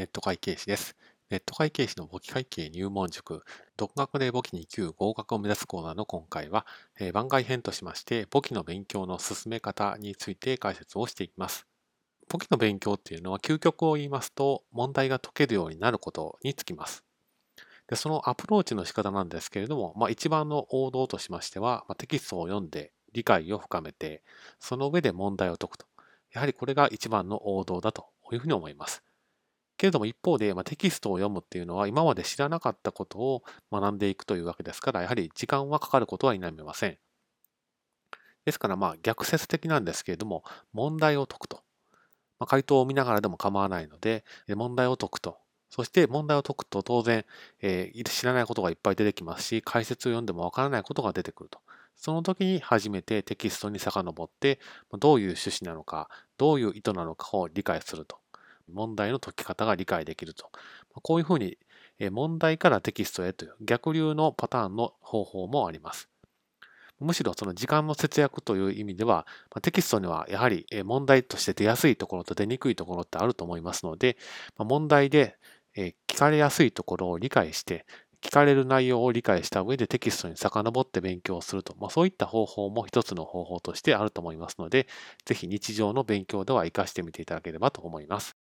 ネット会計士です。ネット会計士の簿記会計入門塾、独学で簿記2級合格を目指すコーナーの今回は、えー、番外編としまして、簿記の勉強の進め方について解説をしていきます。簿記の勉強っていうのは、究極を言いますと、問題が解けるようになることにつきます。でそのアプローチの仕方なんですけれども、まあ、一番の王道としましては、まあ、テキストを読んで理解を深めて、その上で問題を解くと。やはりこれが一番の王道だというふうに思います。けれども一方で、まあ、テキストを読むっていうのは今まで知らなかったことを学んでいくというわけですから、やはり時間はかかることは否めません。ですからまあ逆説的なんですけれども、問題を解くと。まあ、回答を見ながらでも構わないので、問題を解くと。そして問題を解くと当然、えー、知らないことがいっぱい出てきますし、解説を読んでもわからないことが出てくると。その時に初めてテキストに遡って、どういう趣旨なのか、どういう意図なのかを理解すると。問題の解き方が理解できると。こういうふうに問題からテキストへという逆流のパターンの方法もあります。むしろその時間の節約という意味では、テキストにはやはり問題として出やすいところと出にくいところってあると思いますので、問題で聞かれやすいところを理解して、聞かれる内容を理解した上でテキストに遡って勉強すると、まあ、そういった方法も一つの方法としてあると思いますので、ぜひ日常の勉強では活かしてみていただければと思います。